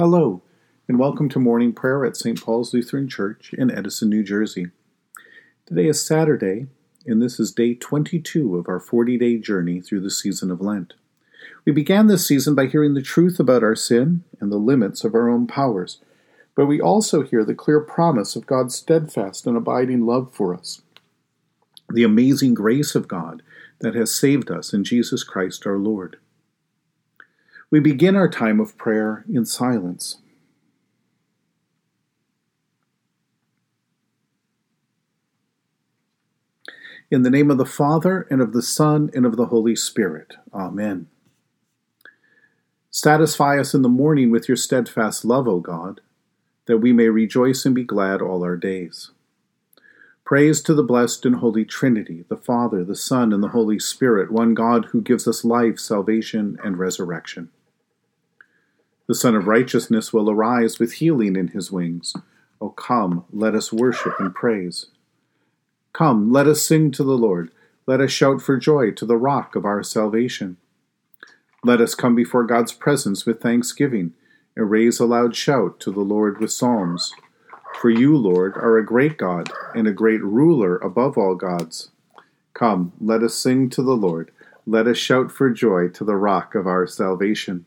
Hello, and welcome to morning prayer at St. Paul's Lutheran Church in Edison, New Jersey. Today is Saturday, and this is day 22 of our 40 day journey through the season of Lent. We began this season by hearing the truth about our sin and the limits of our own powers, but we also hear the clear promise of God's steadfast and abiding love for us, the amazing grace of God that has saved us in Jesus Christ our Lord. We begin our time of prayer in silence. In the name of the Father, and of the Son, and of the Holy Spirit. Amen. Satisfy us in the morning with your steadfast love, O God, that we may rejoice and be glad all our days. Praise to the blessed and holy Trinity, the Father, the Son, and the Holy Spirit, one God who gives us life, salvation, and resurrection. The Sun of Righteousness will arise with healing in his wings. O come, let us worship and praise. Come, let us sing to the Lord. Let us shout for joy to the rock of our salvation. Let us come before God's presence with thanksgiving and raise a loud shout to the Lord with psalms. For you, Lord, are a great God and a great ruler above all gods. Come, let us sing to the Lord. Let us shout for joy to the rock of our salvation.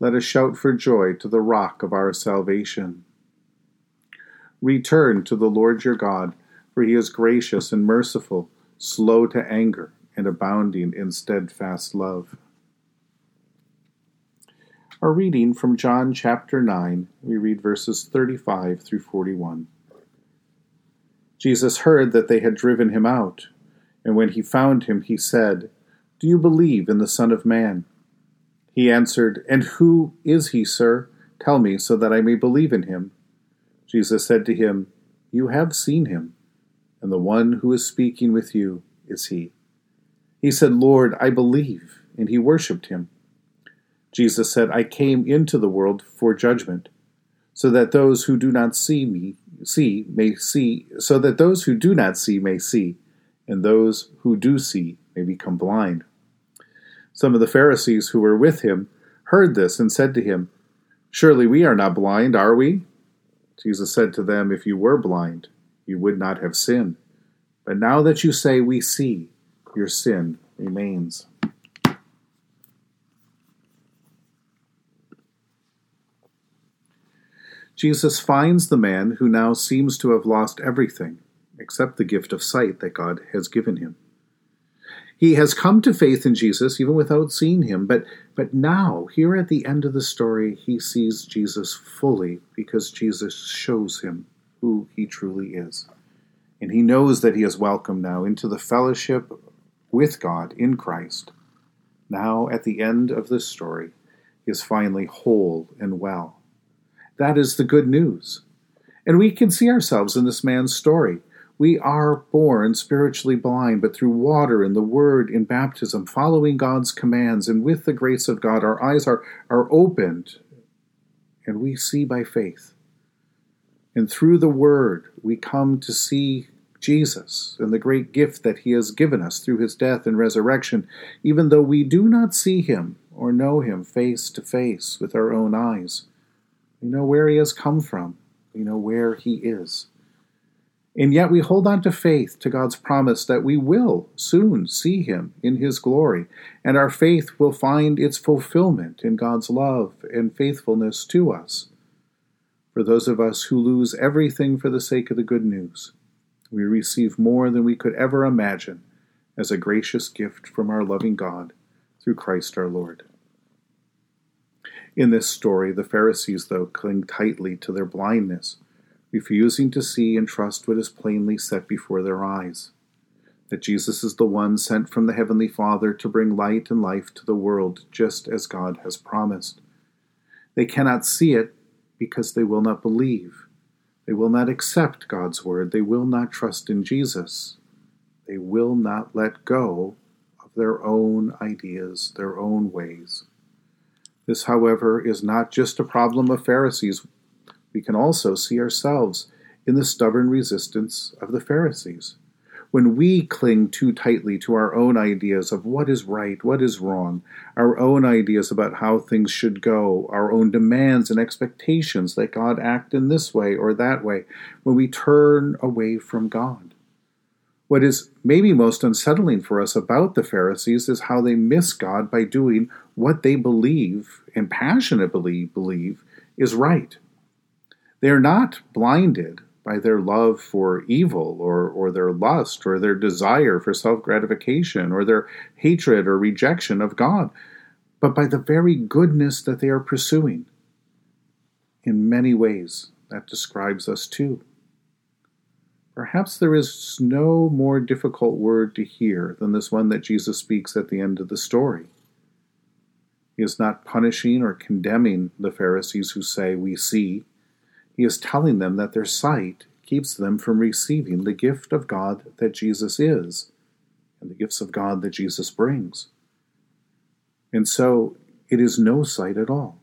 Let us shout for joy to the rock of our salvation. Return to the Lord your God, for he is gracious and merciful, slow to anger, and abounding in steadfast love. Our reading from John chapter 9, we read verses 35 through 41. Jesus heard that they had driven him out, and when he found him, he said, Do you believe in the Son of Man? He answered, And who is he, sir? Tell me, so that I may believe in him. Jesus said to him, You have seen him, and the one who is speaking with you is he. He said, Lord, I believe, and he worshipped him. Jesus said, I came into the world for judgment, so that those who do not see me see may see, so that those who do not see may see, and those who do see may become blind. Some of the Pharisees who were with him heard this and said to him, Surely we are not blind, are we? Jesus said to them, If you were blind, you would not have sinned. But now that you say, We see, your sin remains. Jesus finds the man who now seems to have lost everything except the gift of sight that God has given him. He has come to faith in Jesus even without seeing him, but but now, here at the end of the story, he sees Jesus fully because Jesus shows him who he truly is. And he knows that he is welcome now into the fellowship with God in Christ. Now, at the end of this story, he is finally whole and well. That is the good news. And we can see ourselves in this man's story. We are born spiritually blind, but through water and the word in baptism, following God's commands, and with the grace of God, our eyes are, are opened and we see by faith. And through the word, we come to see Jesus and the great gift that he has given us through his death and resurrection, even though we do not see him or know him face to face with our own eyes. We know where he has come from, we know where he is. And yet we hold on to faith, to God's promise that we will soon see Him in His glory, and our faith will find its fulfillment in God's love and faithfulness to us. For those of us who lose everything for the sake of the good news, we receive more than we could ever imagine as a gracious gift from our loving God through Christ our Lord. In this story, the Pharisees, though, cling tightly to their blindness refusing to see and trust what is plainly set before their eyes. That Jesus is the one sent from the Heavenly Father to bring light and life to the world, just as God has promised. They cannot see it because they will not believe. They will not accept God's word. They will not trust in Jesus. They will not let go of their own ideas, their own ways. This, however, is not just a problem of Pharisees. We can also see ourselves in the stubborn resistance of the Pharisees. When we cling too tightly to our own ideas of what is right, what is wrong, our own ideas about how things should go, our own demands and expectations that God act in this way or that way, when we turn away from God. What is maybe most unsettling for us about the Pharisees is how they miss God by doing what they believe and passionately believe is right. They are not blinded by their love for evil or, or their lust or their desire for self gratification or their hatred or rejection of God, but by the very goodness that they are pursuing. In many ways, that describes us too. Perhaps there is no more difficult word to hear than this one that Jesus speaks at the end of the story. He is not punishing or condemning the Pharisees who say, We see, he is telling them that their sight keeps them from receiving the gift of God that Jesus is and the gifts of God that Jesus brings. And so it is no sight at all.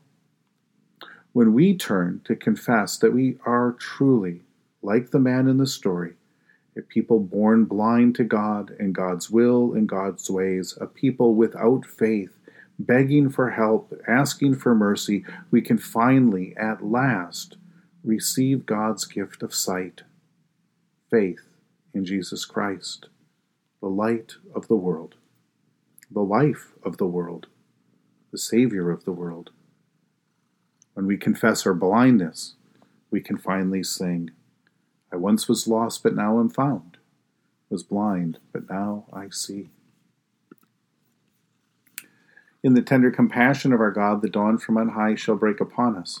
When we turn to confess that we are truly, like the man in the story, a people born blind to God and God's will and God's ways, a people without faith, begging for help, asking for mercy, we can finally, at last, receive God's gift of sight, faith in Jesus Christ, the light of the world, the life of the world, the Savior of the world. When we confess our blindness, we can finally sing, I once was lost, but now am found, was blind, but now I see. In the tender compassion of our God, the dawn from on high shall break upon us.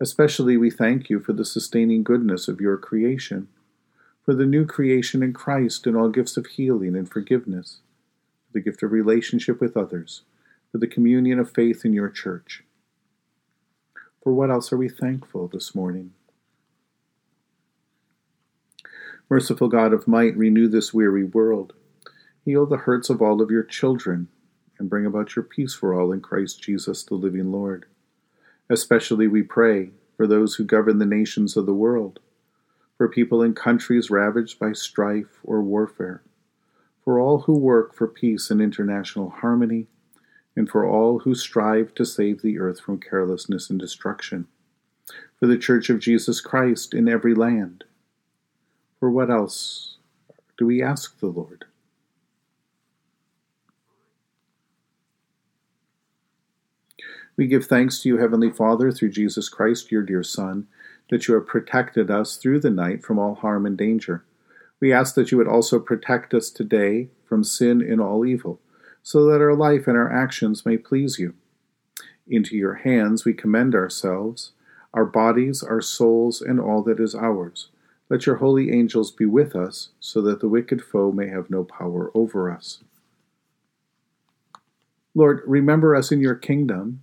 Especially we thank you for the sustaining goodness of your creation for the new creation in Christ and all gifts of healing and forgiveness, for the gift of relationship with others, for the communion of faith in your church. For what else are we thankful this morning? Merciful God of might, renew this weary world. Heal the hurts of all of your children, and bring about your peace for all in Christ Jesus, the living Lord. Especially we pray for those who govern the nations of the world for people in countries ravaged by strife or warfare, for all who work for peace and international harmony, and for all who strive to save the earth from carelessness and destruction, for the Church of Jesus Christ in every land. For what else do we ask the Lord? We give thanks to you, Heavenly Father, through Jesus Christ, your dear Son that you have protected us through the night from all harm and danger. We ask that you would also protect us today from sin and all evil, so that our life and our actions may please you. Into your hands we commend ourselves, our bodies, our souls, and all that is ours, Let your holy angels be with us, so that the wicked foe may have no power over us. Lord, remember us in your kingdom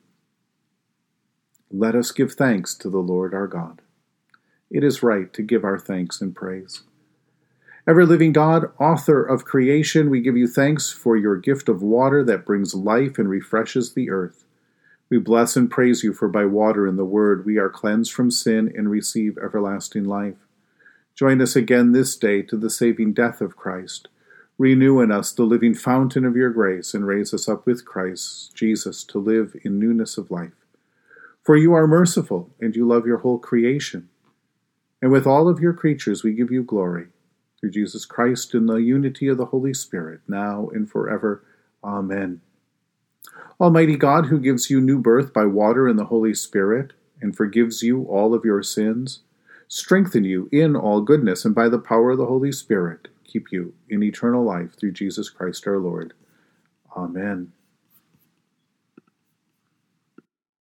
Let us give thanks to the Lord our God. It is right to give our thanks and praise. Ever living God, author of creation, we give you thanks for your gift of water that brings life and refreshes the earth. We bless and praise you, for by water and the word we are cleansed from sin and receive everlasting life. Join us again this day to the saving death of Christ. Renew in us the living fountain of your grace, and raise us up with Christ Jesus to live in newness of life. For you are merciful, and you love your whole creation. And with all of your creatures we give you glory. Through Jesus Christ in the unity of the Holy Spirit, now and forever. Amen. Almighty God, who gives you new birth by water and the Holy Spirit, and forgives you all of your sins, strengthen you in all goodness, and by the power of the Holy Spirit, keep you in eternal life through Jesus Christ our Lord. Amen.